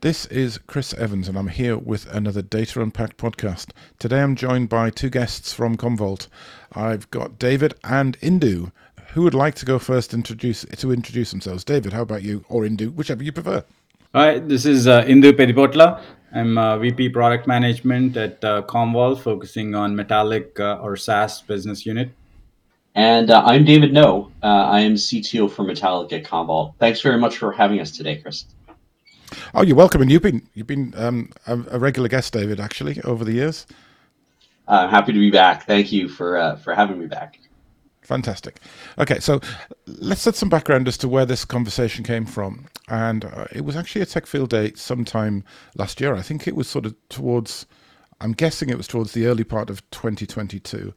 This is Chris Evans, and I'm here with another Data Unpacked podcast. Today I'm joined by two guests from Commvault. I've got David and Indu. Who would like to go first introduce, to introduce themselves? David, how about you? Or Indu, whichever you prefer. Hi, this is uh, Indu Peddibhotla. I'm uh, VP Product Management at uh, Commvault, focusing on Metallic uh, or SaaS business unit. And uh, I'm David Ngo. Uh, I am CTO for Metallic at Commvault. Thanks very much for having us today, Chris. Oh, you're welcome. And you've been you've been um, a, regular guest, David, actually, over the years. I'm happy to be back. Thank you for uh, for having me back. Fantastic. Okay, so let's set some background as to where this conversation came from. And uh, it was actually a Tech Field Day sometime last year. I think it was sort of towards, I'm guessing it was towards the early part of 2022.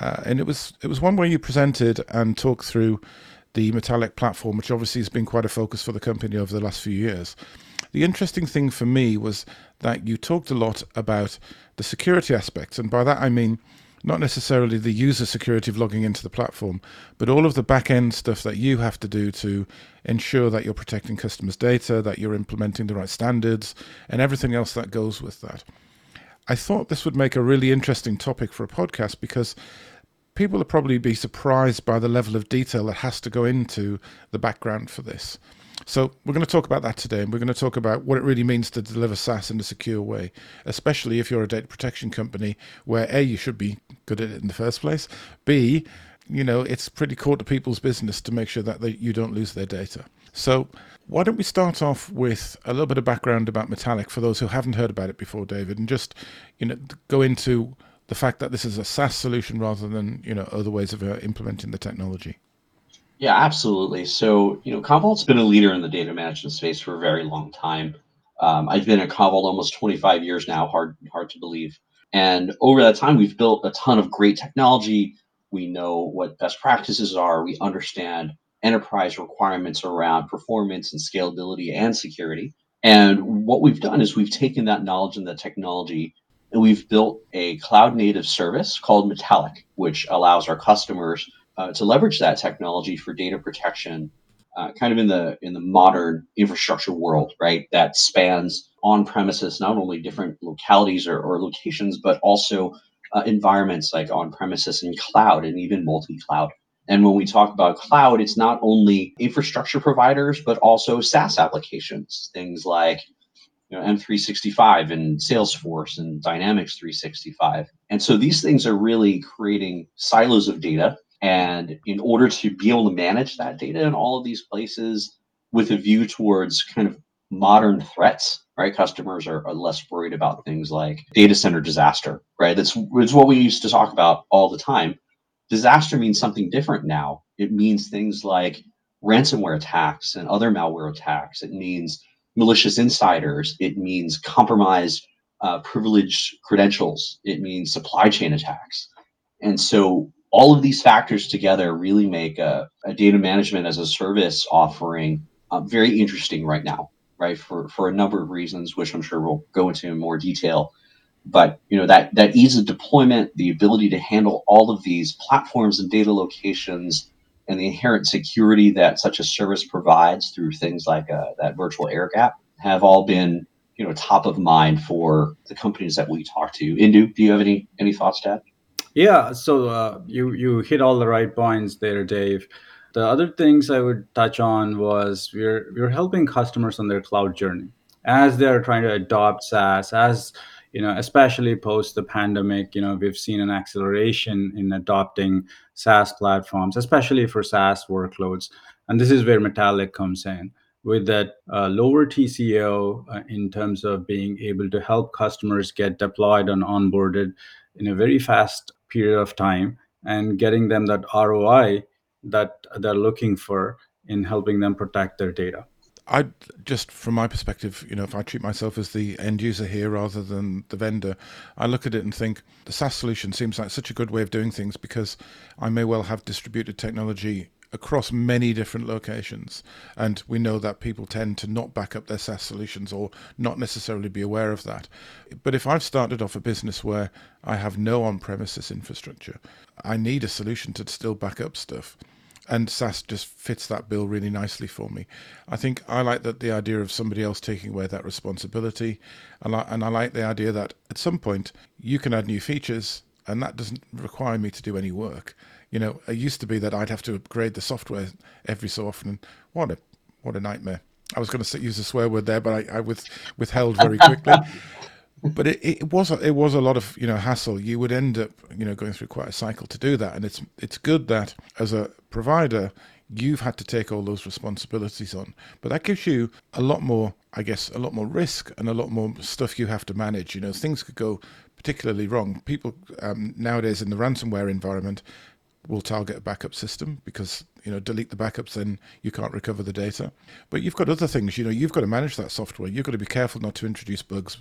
Uh, and it was it was one where you presented and talked through the Metallic platform, which obviously has been quite a focus for the company over the last few years. The interesting thing for me was that you talked a lot about the security aspects, and by that I mean not necessarily the user security of logging into the platform, but all of the back end stuff that you have to do to ensure that you're protecting customers' data, that you're implementing the right standards, and everything else that goes with that. I thought this would make a really interesting topic for a podcast because people will probably be surprised by the level of detail that has to go into the background for this. So we're going to talk about that today, and we're going to talk about what it really means to deliver SaaS in a secure way, especially if you're a data protection company where A, you should be good at it in the first place, B, you know, it's pretty core to people's business to make sure that they, you don't lose their data. So why don't we start off with a little bit of background about Metallic for those who haven't heard about it before, David, and just, you know, go into the fact that this is a SaaS solution rather than you know other ways of uh, implementing the technology. Yeah, absolutely. So you know, Commvault's been a leader in the data management space for a very long time. Um, I've been at Commvault almost 25 years now. Hard hard to believe. And over that time, we've built a ton of great technology. We know what best practices are. We understand enterprise requirements around performance and scalability and security. And what we've done is we've taken that knowledge and that technology and we've built a cloud native service called Metallic, which allows our customers uh, to leverage that technology for data protection, uh, kind of in the in the modern infrastructure world, right? That spans on premises, not only different localities or, or locations, but also uh, environments like on premises and cloud and even multi cloud. And when we talk about cloud, it's not only infrastructure providers, but also SaaS applications, things like you know, M365 and Salesforce and Dynamics 365. And so these things are really creating silos of data. And in order to be able to manage that data in all of these places with a view towards kind of modern threats, right? Customers are, are less worried about things like data center disaster, right? That's, that's what we used to talk about all the time. Disaster means something different now. It means things like ransomware attacks and other malware attacks. It means malicious insiders. It means compromised uh, privileged credentials. It means supply chain attacks. And so all of these factors together really make a, a data management as a service offering uh, very interesting right now, right? For, for a number of reasons, which I'm sure we'll go into in more detail. But you know that that ease of deployment, the ability to handle all of these platforms and data locations and the inherent security that such a service provides through things like uh, that virtual air gap have all been you know top of mind for the companies that we talk to. Indu, do you have any any thoughts add? Yeah, so uh, you you hit all the right points there, Dave. The other things I would touch on was we're we're helping customers on their cloud journey as they're trying to adopt SaaS, as you know, especially post the pandemic, you know, we've seen an acceleration in adopting SaaS platforms, especially for SaaS workloads. And this is where Metallic comes in with that uh, lower TCO uh, in terms of being able to help customers get deployed and onboarded in a very fast period of time and getting them that ROI that they're looking for in helping them protect their data. I just from my perspective, you know, if I treat myself as the end user here rather than the vendor, I look at it and think the SaaS solution seems like such a good way of doing things because I may well have distributed technology across many different locations. And we know that people tend to not back up their SaaS solutions or not necessarily be aware of that. But if I've started off a business where I have no on premises infrastructure, I need a solution to still back up stuff and SaaS just fits that bill really nicely for me. I think I like that the idea of somebody else taking away that responsibility, and I, and I like the idea that at some point you can add new features, and that doesn't require me to do any work. You know, it used to be that I'd have to upgrade the software every so often. What a what a nightmare! I was going to use a swear word there, but I, I with, withheld very quickly. but it, it was it was a lot of you know hassle. You would end up you know going through quite a cycle to do that, and it's it's good that as a provider you've had to take all those responsibilities on. But that gives you a lot more, I guess, a lot more risk and a lot more stuff you have to manage. You know, things could go particularly wrong. People um, nowadays in the ransomware environment will target a backup system because you know delete the backups then you can't recover the data. But you've got other things you know you've got to manage that software. You've got to be careful not to introduce bugs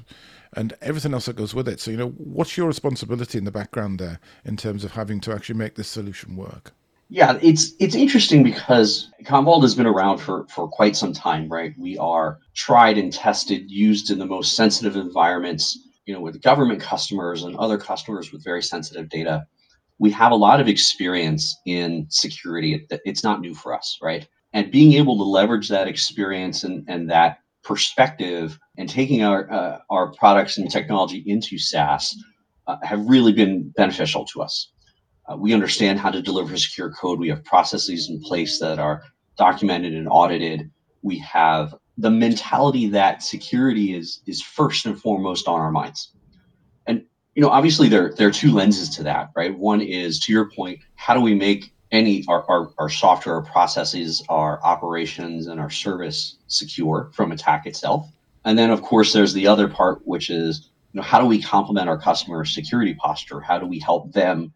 and everything else that goes with it. So you know what's your responsibility in the background there in terms of having to actually make this solution work? Yeah it's it's interesting because commvault has been around for for quite some time right? We are tried and tested used in the most sensitive environments you know with government customers and other customers with very sensitive data we have a lot of experience in security. It's not new for us, right? And being able to leverage that experience and, and that perspective and taking our uh, our products and technology into SaaS uh, have really been beneficial to us. Uh, we understand how to deliver secure code. We have processes in place that are documented and audited. We have the mentality that security is is first and foremost on our minds you know, obviously there there are two lenses to that, right? One is to your point, how do we make any our, our, our software our processes, our operations, and our service secure from attack itself? And then of course there's the other part, which is you know, how do we complement our customer security posture? How do we help them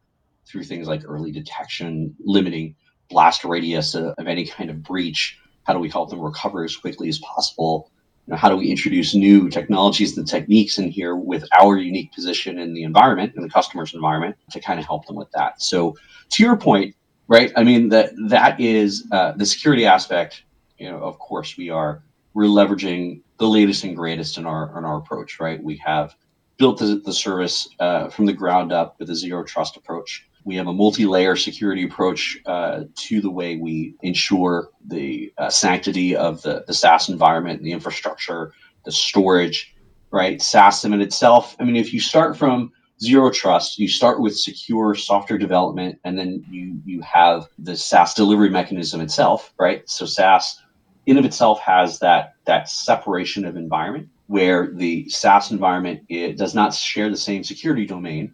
through things like early detection, limiting blast radius of, of any kind of breach? How do we help them recover as quickly as possible? Know, how do we introduce new technologies and techniques in here with our unique position in the environment in the customer's environment to kind of help them with that? So to your point right i mean that that is uh, the security aspect you know of course we are we're leveraging the latest and greatest in our in our approach right? We have built the, the service uh, from the ground up with a zero trust approach we have a multi-layer security approach uh, to the way we ensure the uh, sanctity of the, the SaaS environment, the infrastructure, the storage, right? SaaS in itself. I mean, if you start from zero trust, you start with secure software development, and then you you have the SaaS delivery mechanism itself, right? So SaaS in of itself has that that separation of environment where the SaaS environment it does not share the same security domain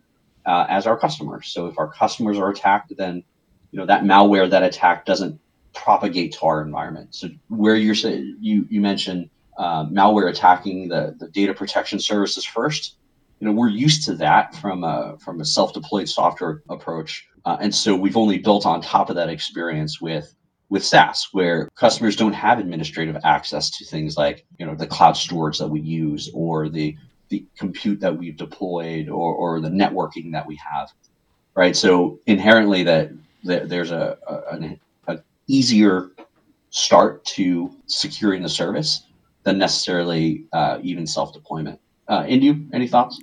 uh, as our customers. So if our customers are attacked, then you know that malware, that attack doesn't propagate to our environment. So where you're you you mentioned uh, malware attacking the, the data protection services first, you know we're used to that from a from a self-deployed software approach, uh, and so we've only built on top of that experience with with SaaS, where customers don't have administrative access to things like you know the cloud storage that we use or the the compute that we've deployed or, or the networking that we have, right? So inherently, that, that there's a, a an a easier start to securing the service than necessarily uh, even self deployment. Uh, Indu, any thoughts?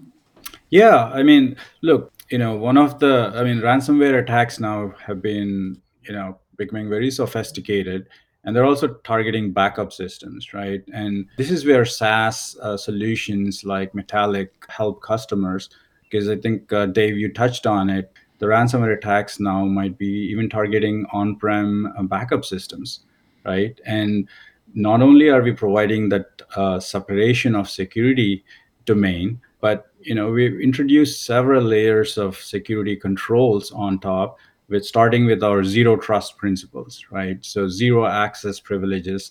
Yeah, I mean, look, you know, one of the, I mean, ransomware attacks now have been, you know, becoming very sophisticated and they're also targeting backup systems right? And this is where saas uh, solutions like metallic help customers because i think uh, dave you touched on it. The ransomware attacks now might be even targeting on-prem uh, backup systems right? And not only are we providing that uh, separation of security domain but you know we've introduced several layers of security controls on top with starting with our zero trust principles, right? So zero access privileges,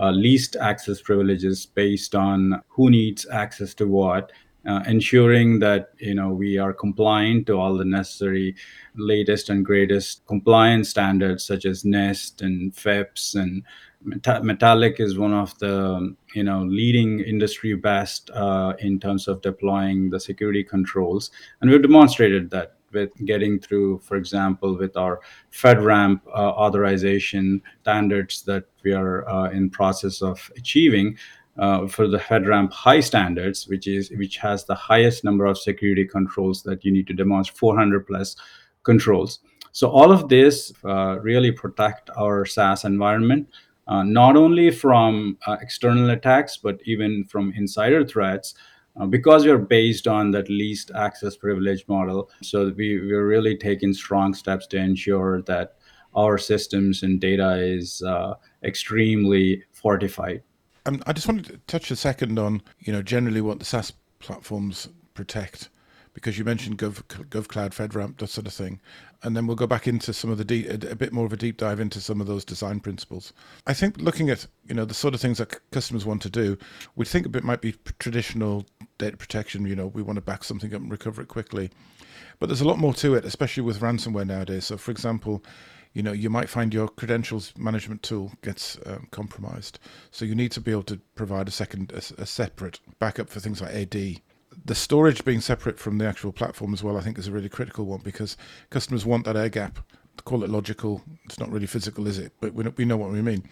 uh, least access privileges based on who needs access to what, uh, ensuring that you know we are compliant to all the necessary latest and greatest compliance standards such as NIST and FIPS and Metallic is one of the you know leading industry best uh, in terms of deploying the security controls, and we've demonstrated that with getting through, for example, with our FedRAMP uh, authorization standards that we are uh, in process of achieving. Uh, for the FedRAMP high standards, which is which has the highest number of security controls that you need to demonstrate, 400 plus controls. So all of this uh, really protect our SaaS environment, uh, not only from uh, external attacks, but even from insider threats. Uh, because we're based on that least access privilege model, so we, we're really taking strong steps to ensure that our systems and data is uh, extremely fortified. I just wanted to touch a second on, you know, generally what the SaaS platforms protect because you mentioned Gov, GovCloud, FedRAMP, that sort of thing. And then we'll go back into some of the deep, a, bit more of a deep dive into some of those design principles. I think looking at you know the sort of things that customers want to do, we think a bit might be traditional data protection. You know, we want to back something up and recover it quickly, but there's a lot more to it, especially with ransomware nowadays. So, for example, you know you might find your credentials management tool gets um, compromised so you need to be able to provide a second a, a, separate backup for things like AD the storage being separate from the actual platform as well, I think, is a really critical one because customers want that air gap. Call it logical. It's not really physical, is it? But we, we know what we mean.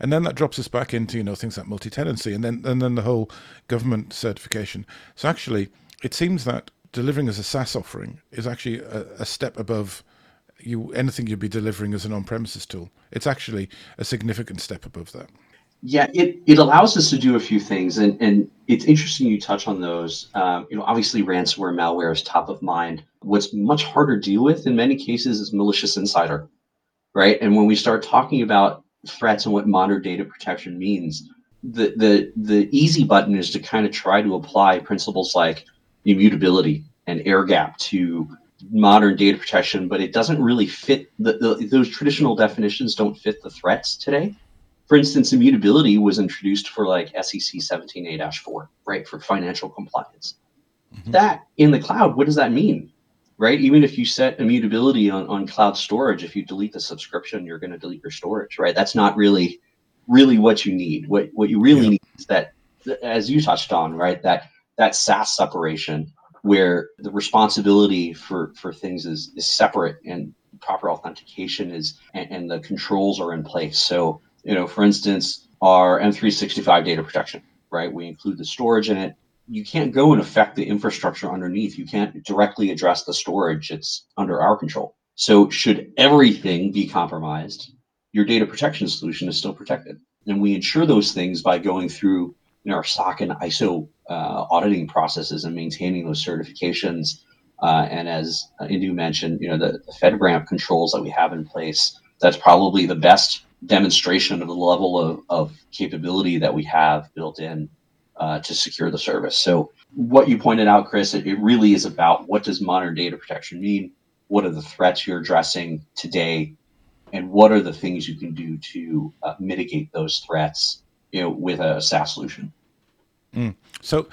And then that drops us back into you know things like multi-tenancy, and then and then the whole government certification. So actually, it seems that delivering as a SaaS offering is actually a, a step above you anything you'd be delivering as an on-premises tool. It's actually a significant step above that. Yeah, it, it allows us to do a few things, and, and it's interesting you touch on those. Um, you know, obviously ransomware malware is top of mind. What's much harder to deal with in many cases is malicious insider, right? And when we start talking about threats and what modern data protection means, the the the easy button is to kind of try to apply principles like immutability and air gap to modern data protection, but it doesn't really fit the, the those traditional definitions don't fit the threats today for instance, immutability was introduced for like SEC 17A-4, right, for financial compliance. Mm-hmm. That in the cloud, what does that mean? Right? Even if you set immutability on, on cloud storage, if you delete the subscription, you're going to delete your storage, right? That's not really really what you need. What what you really yeah. need is that as you touched on, right, that that SaaS separation where the responsibility for for things is is separate and proper authentication is and, and the controls are in place. So you know, for instance, our M365 data protection, right? We include the storage in it. You can't go and affect the infrastructure underneath. You can't directly address the storage. It's under our control. So should everything be compromised, your data protection solution is still protected. And we ensure those things by going through you know, our SOC and ISO uh, auditing processes and maintaining those certifications. Uh, and as Indu mentioned, you know, the, the FedRAMP controls that we have in place, that's probably the best demonstration of the level of, of capability that we have built in uh, to secure the service. So what you pointed out, Chris, it, it, really is about what does modern data protection mean? What are the threats you're addressing today? And what are the things you can do to uh, mitigate those threats you know, with a SaaS solution? Mm. So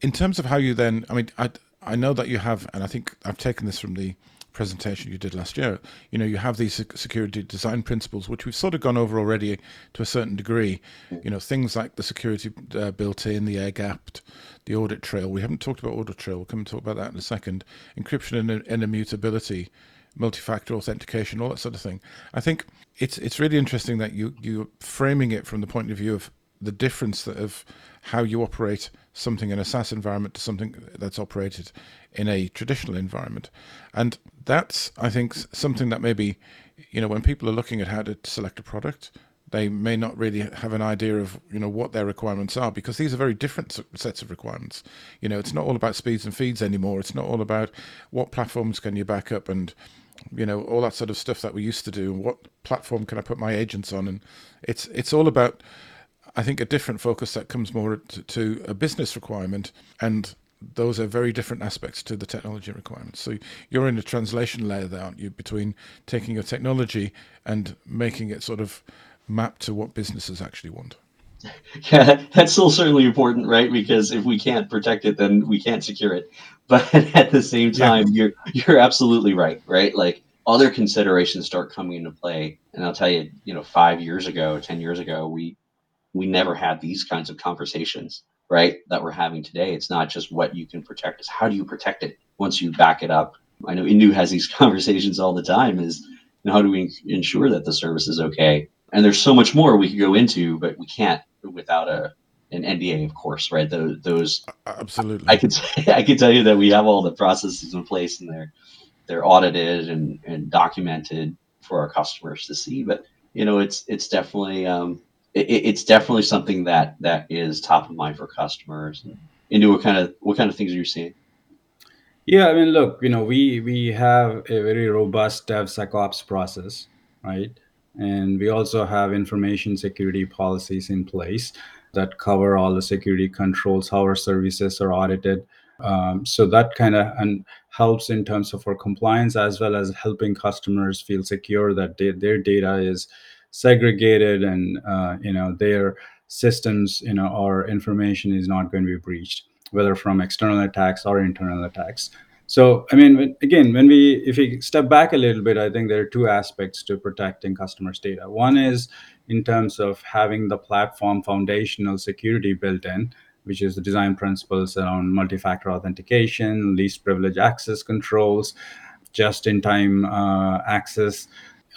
in terms of how you then, I mean, I, I know that you have, and I think I've taken this from the presentation you did last year, you know, you have these security design principles, which we've sort of gone over already to a certain degree. You know, things like the security uh, built in, the air gapped, the audit trail. We haven't talked about audit trail. We'll come and talk about that in a second. Encryption and, and immutability, multi-factor authentication, all that sort of thing. I think it's it's really interesting that you you're framing it from the point of view of the difference that of how you operate something in a SaaS environment to something that's operated in a traditional environment. And that's, I think, something that maybe, you know, when people are looking at how to select a product, they may not really have an idea of, you know, what their requirements are because these are very different sets of requirements. You know, it's not all about speeds and feeds anymore. It's not all about what platforms can you back up and, you know, all that sort of stuff that we used to do. What platform can I put my agents on? And it's it's all about I think, a different focus that comes more to, to a business requirement and those are very different aspects to the technology requirements. So you're in a translation layer there, aren't you, between taking your technology and making it sort of map to what businesses actually want. Yeah, that's still certainly important, right? Because if we can't protect it, then we can't secure it. But at the same time, yeah. you're you're absolutely right, right? Like other considerations start coming into play. And I'll tell you, you know, five years ago, ten years ago, we we never had these kinds of conversations, right? That we're having today. It's not just what you can protect, it's how do you protect it once you back it up. I know Indu has these conversations all the time is you know, how do we ensure that the service is okay? And there's so much more we could go into, but we can't without a an NDA, of course, right? Those, those absolutely. I could I could tell you that we have all the processes in place and they're they're audited and, and documented for our customers to see. But you know, it's it's definitely um, it, it's definitely something that that is top of mind for customers. And Indu what kind of what kind of things are you seeing? Yeah, I mean, look, you know, we we have a very robust DevSecOps process, right? And we also have information security policies in place that cover all the security controls, how our services are audited. Um, so that kind of and helps in terms of our compliance as well as helping customers feel secure that they, their data is segregated and uh, you know their systems, you know, or information is not going to be breached whether from external attacks or internal attacks. So, I mean, again, when we, if we step back a little bit, I think there are two aspects to protecting customers' data. One is in terms of having the platform foundational security built in, which is the design principles around multi factor authentication, least privilege access controls, just in time uh, access,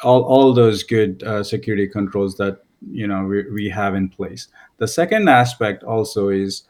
all, all those good uh, security controls that you know we, we have in place the second aspect also is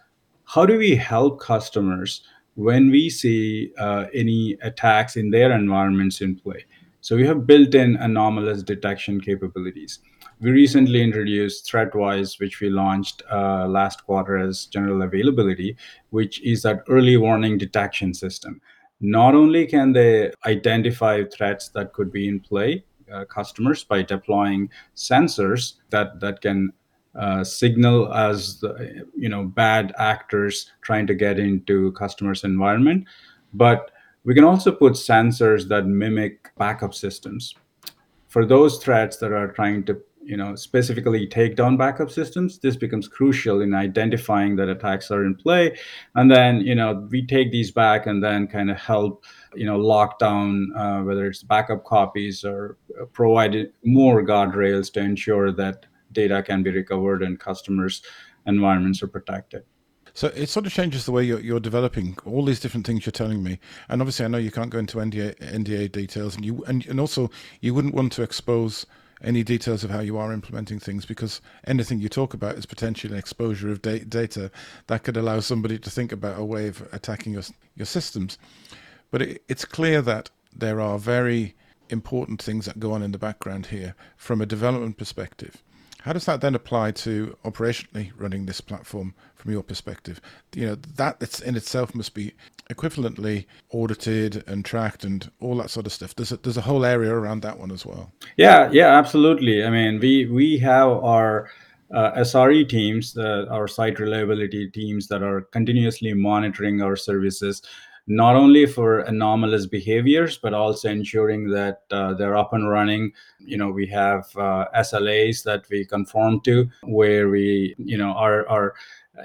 how do we help customers when we see uh, any attacks in their environments in play? So we have built-in anomalous detection capabilities. We recently introduced ThreatWise, which we launched uh, last quarter as general availability, which is that early warning detection system. Not only can they identify threats that could be in play, uh, customers by deploying sensors that that can uh, signal as the, you know bad actors trying to get into customers environment. But we can also put sensors that mimic backup systems. For those threats that are trying to you know specifically take down backup systems this becomes crucial in identifying that attacks are in play and then you know we take these back and then kind of help you know lock down uh, whether it's backup copies or provide more guardrails to ensure that data can be recovered and customers' environments are protected. So it sort of changes the way you're, you're developing all these different things you're telling me, and obviously I know you can't go into NDA, NDA details, and you and, and also you wouldn't want to expose any details of how you are implementing things because anything you talk about is potentially an exposure of da- data that could allow somebody to think about a way of attacking your your systems. But it, it's clear that there are very important things that go on in the background here from a development perspective how does that then apply to operationally running this platform from your perspective? You know, that in itself must be equivalently audited and tracked and all that sort of stuff. There's a, there's a whole area around that one as well. Yeah, yeah, absolutely. I mean, we we have our uh, SRE teams, uh, our site reliability teams that are continuously monitoring our services not only for anomalous behaviors but also ensuring that uh, they're up and running. You know we have uh, slas that we conform to where we you know are are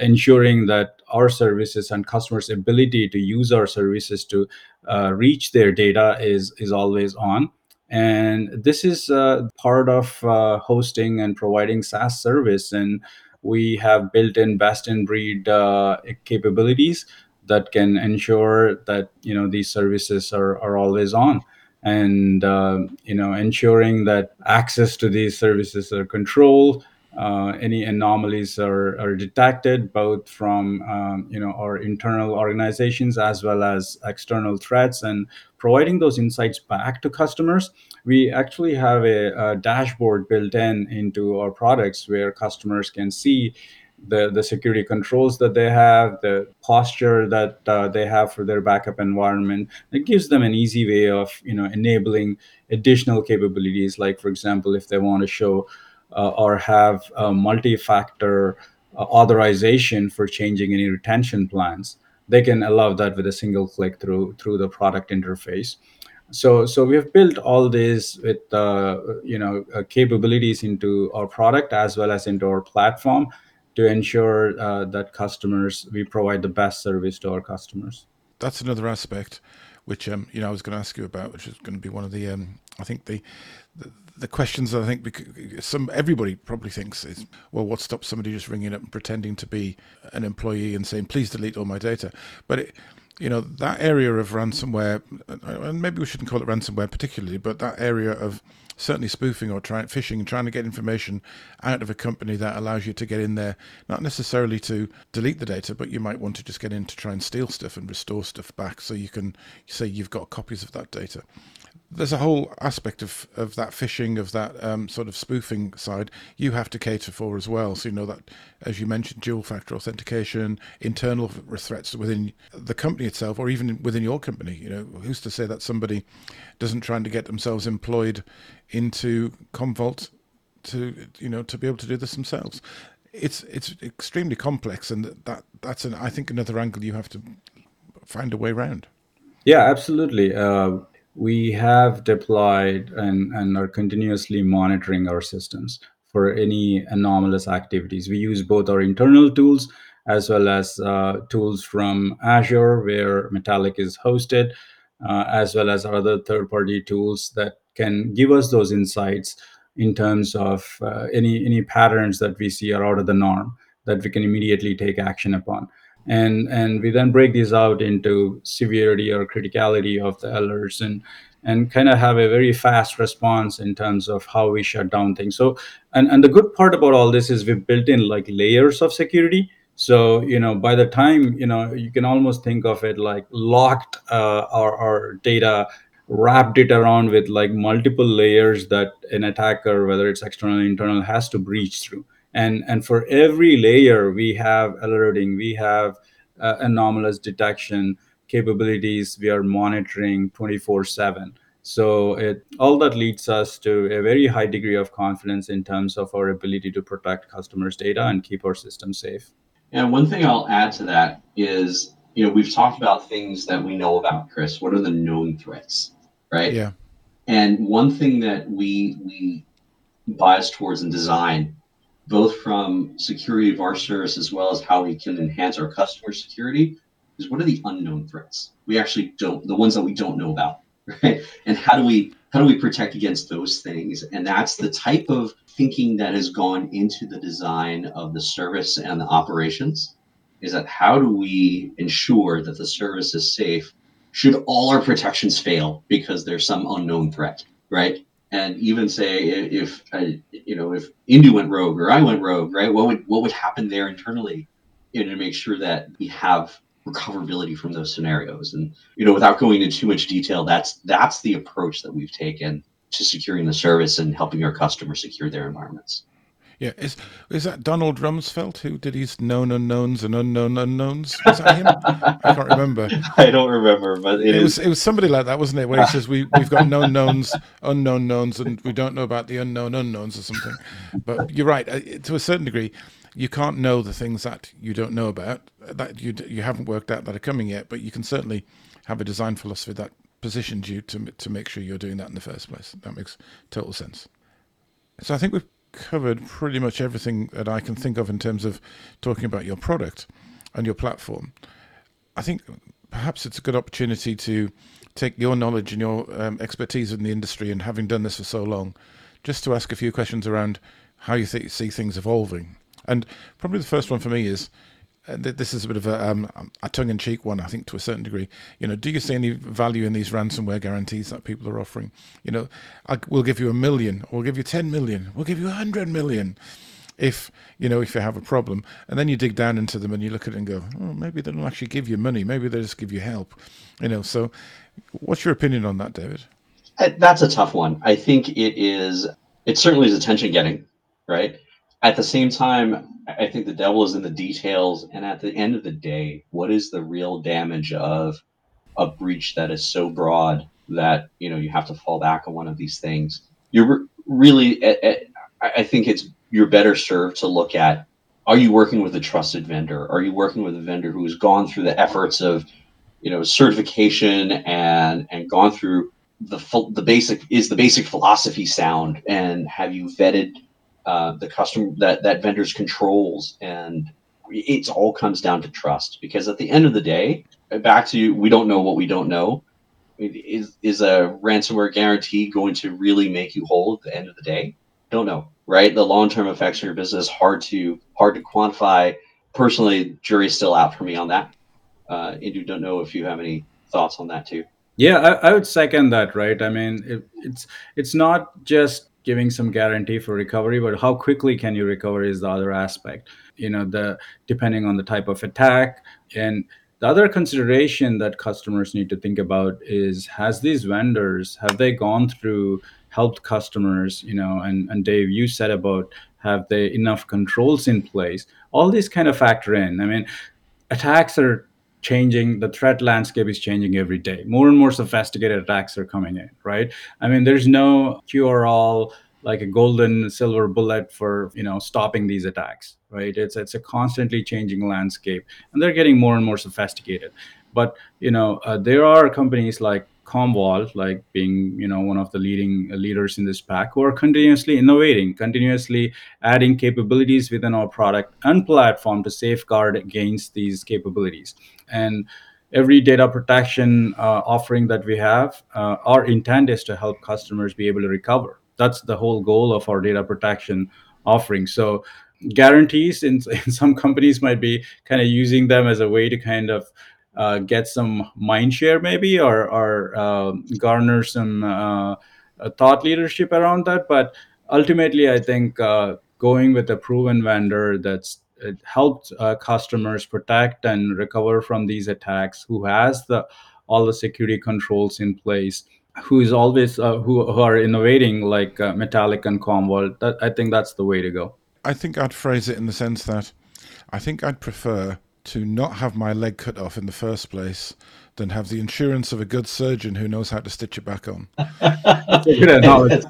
ensuring that our services and customers ability to use our services to uh, reach their data is is always on. And this is uh, part of uh, hosting and providing saas service. And we have built in best in breed uh, capabilities that can ensure that you know these services are, are always on. And uh, you know ensuring that access to these services are controlled uh, any anomalies are, are detected both from um, you know our internal organizations as well as external threats and providing those insights back to customers. We actually have a, a dashboard built in into our products where customers can see the the security controls that they have, the posture that uh, they have for their backup environment. It gives them an easy way of you know enabling additional capabilities. Like for example, if they want to show uh, or have a multi-factor uh, authorization for changing any retention plans, they can allow that with a single click through through the product interface so so we have built all this with uh, you know uh, capabilities into our product as well as into our platform to ensure uh, that customers we provide the best service to our customers. That's another aspect, which um, you know I was going to ask you about, which is going to be one of the um, I think the, the the questions that I think some everybody probably thinks is well, what stops somebody just ringing up and pretending to be an employee and saying please delete all my data? But it, you know that area of ransomware, and maybe we shouldn't call it ransomware particularly, but that area of certainly spoofing or trying phishing trying to get information out of a company that allows you to get in there, not necessarily to delete the data, but you might want to just get in to try and steal stuff and restore stuff back so you can say you've got copies of that data there's a whole aspect of, of that phishing, of that um, sort of spoofing side you have to cater for as well. So, you know, that, as you mentioned, dual factor authentication, internal threats within the company itself, or even within your company. You know, who's to say that somebody doesn't try to get themselves employed into Commvault to, you know, to be able to do this themselves? It's it's extremely complex, and that that's an I think another angle you have to find a way around. Yeah, absolutely. Uh, we have deployed and, and are continuously monitoring our systems for any anomalous activities. We use both our internal tools as well as uh, tools from Azure, where Metallic is hosted, uh, as well as other third party tools that can give us those insights in terms of uh, any, any patterns that we see are out of the norm that we can immediately take action upon and and we then break these out into severity or criticality of the alerts and and kind of have a very fast response in terms of how we shut down things. So and and the good part about all this is we've built in like layers of security. So you know by the time you know you can almost think of it like locked uh, our, our data wrapped it around with like multiple layers that an attacker whether it's external or internal has to breach through and and for every layer we have alerting we have uh, anomalous detection capabilities we are monitoring 24 7 so it all that leads us to a very high degree of confidence in terms of our ability to protect customers data and keep our system safe. And one thing i'll add to that is you know we've talked about things that we know about chris. What are the known threats right? Yeah. And one thing that we we bias towards in design both from security of our service as well as how we can enhance our customer security is what are the unknown threats? We actually don't the ones that we don't know about right? And how do we how do we protect against those things? And that's the type of thinking that has gone into the design of the service and the operations is that how do we ensure that the service is safe should all our protections fail because there's some unknown threat right and even say if uh, you know if Indu went rogue or I went rogue, right? What would what would happen there internally, you know, to make sure that we have recoverability from those scenarios. And you know, without going into too much detail, that's that's the approach that we've taken to securing the service and helping our customers secure their environments. Yeah, is is that Donald Rumsfeld who did his known unknowns and unknown unknowns? Was that him? I can't remember. I don't remember, but it, it was it was somebody like that, wasn't it? Where he says we we've got known knowns, unknown knowns, and we don't know about the unknown unknowns or something. But you're right. Uh, to a certain degree, you can't know the things that you don't know about that you you haven't worked out that are coming yet. But you can certainly have a design philosophy that positions you to to make sure you're doing that in the first place. That makes total sense. So I think we've covered pretty much everything that I can think of in terms of talking about your product and your platform. I think perhaps it's a good opportunity to take your knowledge and your um, expertise in the industry and having done this for so long, just to ask a few questions around how you th- see things evolving. And probably the first one for me is this is a bit of a, um, a tongue-in-cheek one, I think, to a certain degree. You know, do you see any value in these ransomware guarantees that people are offering? You know, I, we'll give you a million, we'll give you ten million, we'll give you a hundred million, if you know if you have a problem. And then you dig down into them and you look at it and go, oh, maybe they don't actually give you money, maybe they just give you help. You know, so what's your opinion on that, David? Uh, that's a tough one. I think it is. It certainly is attention getting, right? At the same time, I think the devil is in the details. And at the end of the day, what is the real damage of a breach that is so broad that you know you have to fall back on one of these things? You're really, I think it's you're better served to look at: Are you working with a trusted vendor? Are you working with a vendor who has gone through the efforts of you know certification and and gone through the the basic is the basic philosophy sound and have you vetted uh, the customer that that vendor's controls. And it all comes down to trust because at the end of the day back to you, we don't know what we don't know. Is is a ransomware guarantee going to really make you whole at the end of the day? Don't know right? The long-term effects of your business hard to hard to quantify. Personally jury's still out for me on that. Uh, Indu don't know if you have any thoughts on that too. Yeah, I, I would second that. Right. I mean, it, it's it's not just giving some guarantee for recovery, but how quickly can you recover is the other aspect. You know, the depending on the type of attack. And the other consideration that customers need to think about is has these vendors have they gone through helped customers you know and and dave you said about have they enough controls in place? All these kind of factor in. I mean attacks are changing the threat landscape is changing every day. More and more sophisticated attacks are coming in right? I mean there's no cure all like a golden silver bullet for you know stopping these attacks right? It's it's a constantly changing landscape and they're getting more and more sophisticated. But you know uh, there are companies like Commvault, like being you know one of the leading leaders in this pack, who are continuously innovating, continuously adding capabilities within our product and platform to safeguard against these capabilities. And every data protection uh, offering that we have, uh, our intent is to help customers be able to recover. That's the whole goal of our data protection offering. So guarantees in, in some companies might be kind of using them as a way to kind of uh, get some mind share maybe or, or uh, garner some uh, thought leadership around that. But ultimately i think uh, going with a proven vendor that's it helped uh, customers protect and recover from these attacks who has the all the security controls in place who is always uh, who, who are innovating like metallic and commvault i think that's the way to go. I think i'd phrase it in the sense that i think i'd prefer to not have my leg cut off in the first place than have the insurance of a good surgeon who knows how to stitch it back on. That's a good analogy.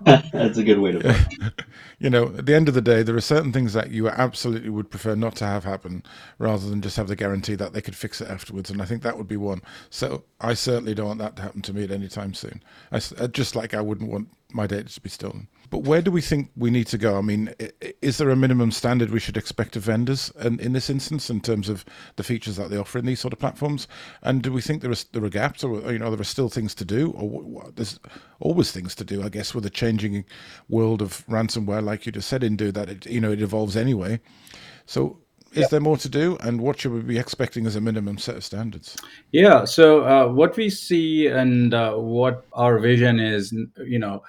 That's a good way to put it. you know, at the end of the day, there are certain things that you absolutely would prefer not to have happen rather than just have the guarantee that they could fix it afterwards. And I think that would be one. So I certainly don't want that to happen to me at any time soon. I, uh, just like I wouldn't want my data to be stolen. But where do we think we need to go? I mean, is there a minimum standard we should expect of vendors in, in this instance in terms of the features that they offer in these sort of platforms? And do we think there are there are gaps, or you know, there are still things to do, or there's always things to do, I guess, with a changing world of ransomware, like you just said, Indu, that it you know it evolves anyway. So is there more to do and what should we be expecting as a minimum set of standards yeah so uh, what we see and uh, what our vision is you know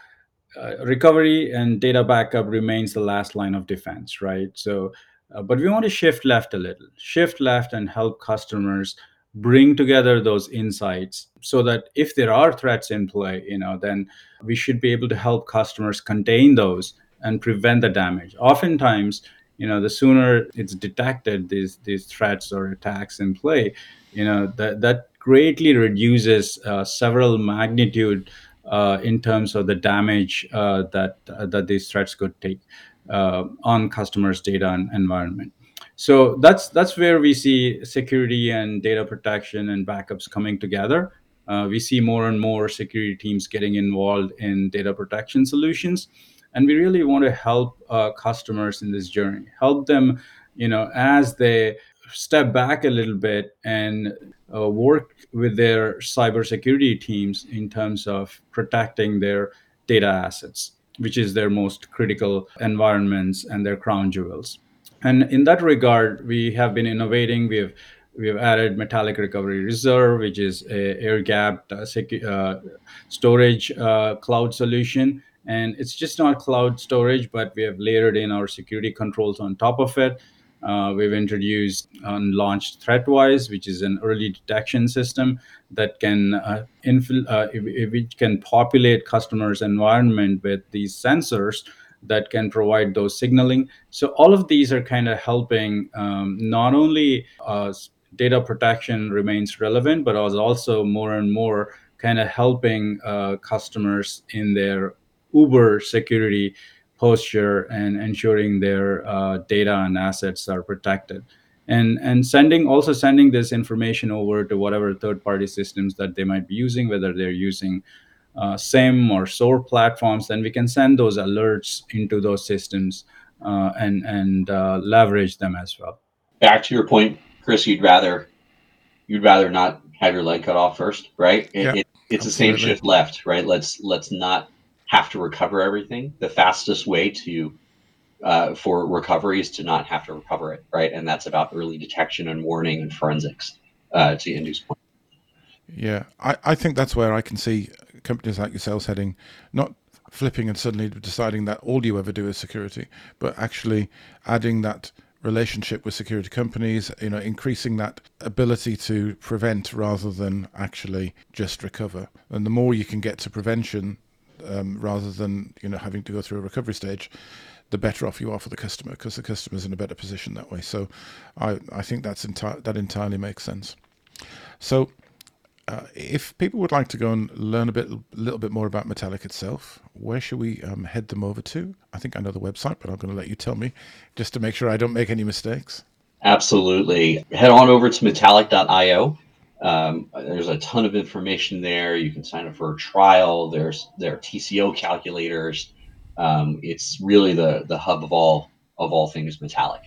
uh, recovery and data backup remains the last line of defense, right? So, uh, but we want to shift left a little, shift left and help customers bring together those insights so that if there are threats in play, you know, then we should be able to help customers contain those and prevent the damage. Oftentimes, you know, the sooner it's detected these these threats or attacks in play, you know, that that greatly reduces uh, several magnitude in terms of the damage uh, that uh, that these threats could take uh, on customers' data and environment. So that's that's where we see security and data protection and backups coming together. Uh, we see more and more security teams getting involved in data protection solutions, and we really want to help uh, customers in this journey. Help them, you know, as they step back a little bit and uh, work with their cybersecurity teams in terms of protecting their data assets, which is their most critical environments and their crown jewels. And in that regard, we have been innovating. We have we have added Metallic Recovery Reserve, which is a air-gapped uh, secu- uh, storage uh, cloud solution. And it's just not cloud storage, but we have layered in our security controls on top of it uh, we've introduced and launched ThreatWise, which is an early detection system that can uh, infil- uh, which can populate customers' environment with these sensors that can provide those signaling. So all of these are kind of helping um, not only data protection remains relevant, but also more and more kind of helping uh, customers in their Uber security posture and ensuring their uh, data and assets are protected. And and sending also sending this information over to whatever third party systems that they might be using whether they're using uh, SIEM or SOAR platforms then we can send those alerts into those systems uh, and and uh, leverage them as well. Back to your point chris you'd rather you'd rather not have your leg cut off first right? It, yeah, it, it's absolutely. the same shift left right? Let's let's not have to recover everything, the fastest way to uh, for recovery is to not have to recover it, right? And that's about early detection and warning and forensics uh, to Indu's point. Yeah, I, I think that's where I can see companies like yourselves heading, not flipping and suddenly deciding that all you ever do is security, but actually adding that relationship with security companies, you know, increasing that ability to prevent rather than actually just recover. And the more you can get to prevention um, rather than, you know, having to go through a recovery stage, the better off you are for the customer because the customer's in a better position that way. So I, I think that's enti- that entirely makes sense. So uh, if people would like to go and learn a bit, little bit more about Metallic itself, where should we um, head them over to? I think I know the website, but I'm going to let you tell me just to make sure I don't make any mistakes. Absolutely. Head on over to metallic.io. Um, there's a ton of information there. You can sign up for a trial. There's there are TCO calculators. Um, it's really the the hub of all of all things metallic.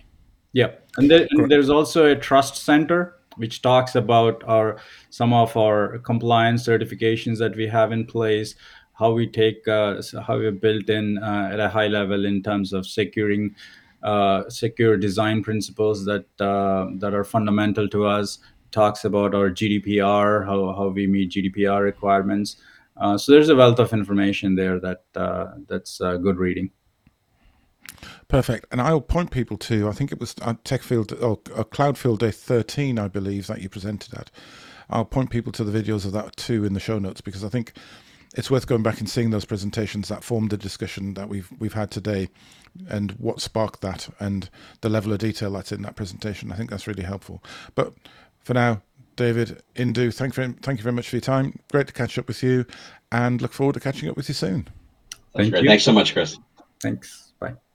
Yeah, and, there, and there's also a trust center which talks about our some of our compliance certifications that we have in place how we take uh, how we built in uh, at a high level in terms of securing uh, secure design principles that uh, that are fundamental to us talks about our gdpr how, how we meet gdpr requirements uh, so there's a wealth of information there that uh, that's good reading Perfect. And I'll point people to, I think it was Tech Field or uh, Cloud Field Day 13, I believe, that you presented at. I'll point people to the videos of that too in the show notes because I think it's worth going back and seeing those presentations that formed the discussion that we've we've had today and what sparked that and the level of detail that's in that presentation. I think that's really helpful. But for now, David, Indu, thank you, thank you very much for your time. Great to catch up with you and look forward to catching up with you soon. Thank you. Thanks so much, Chris. Thanks. Bye.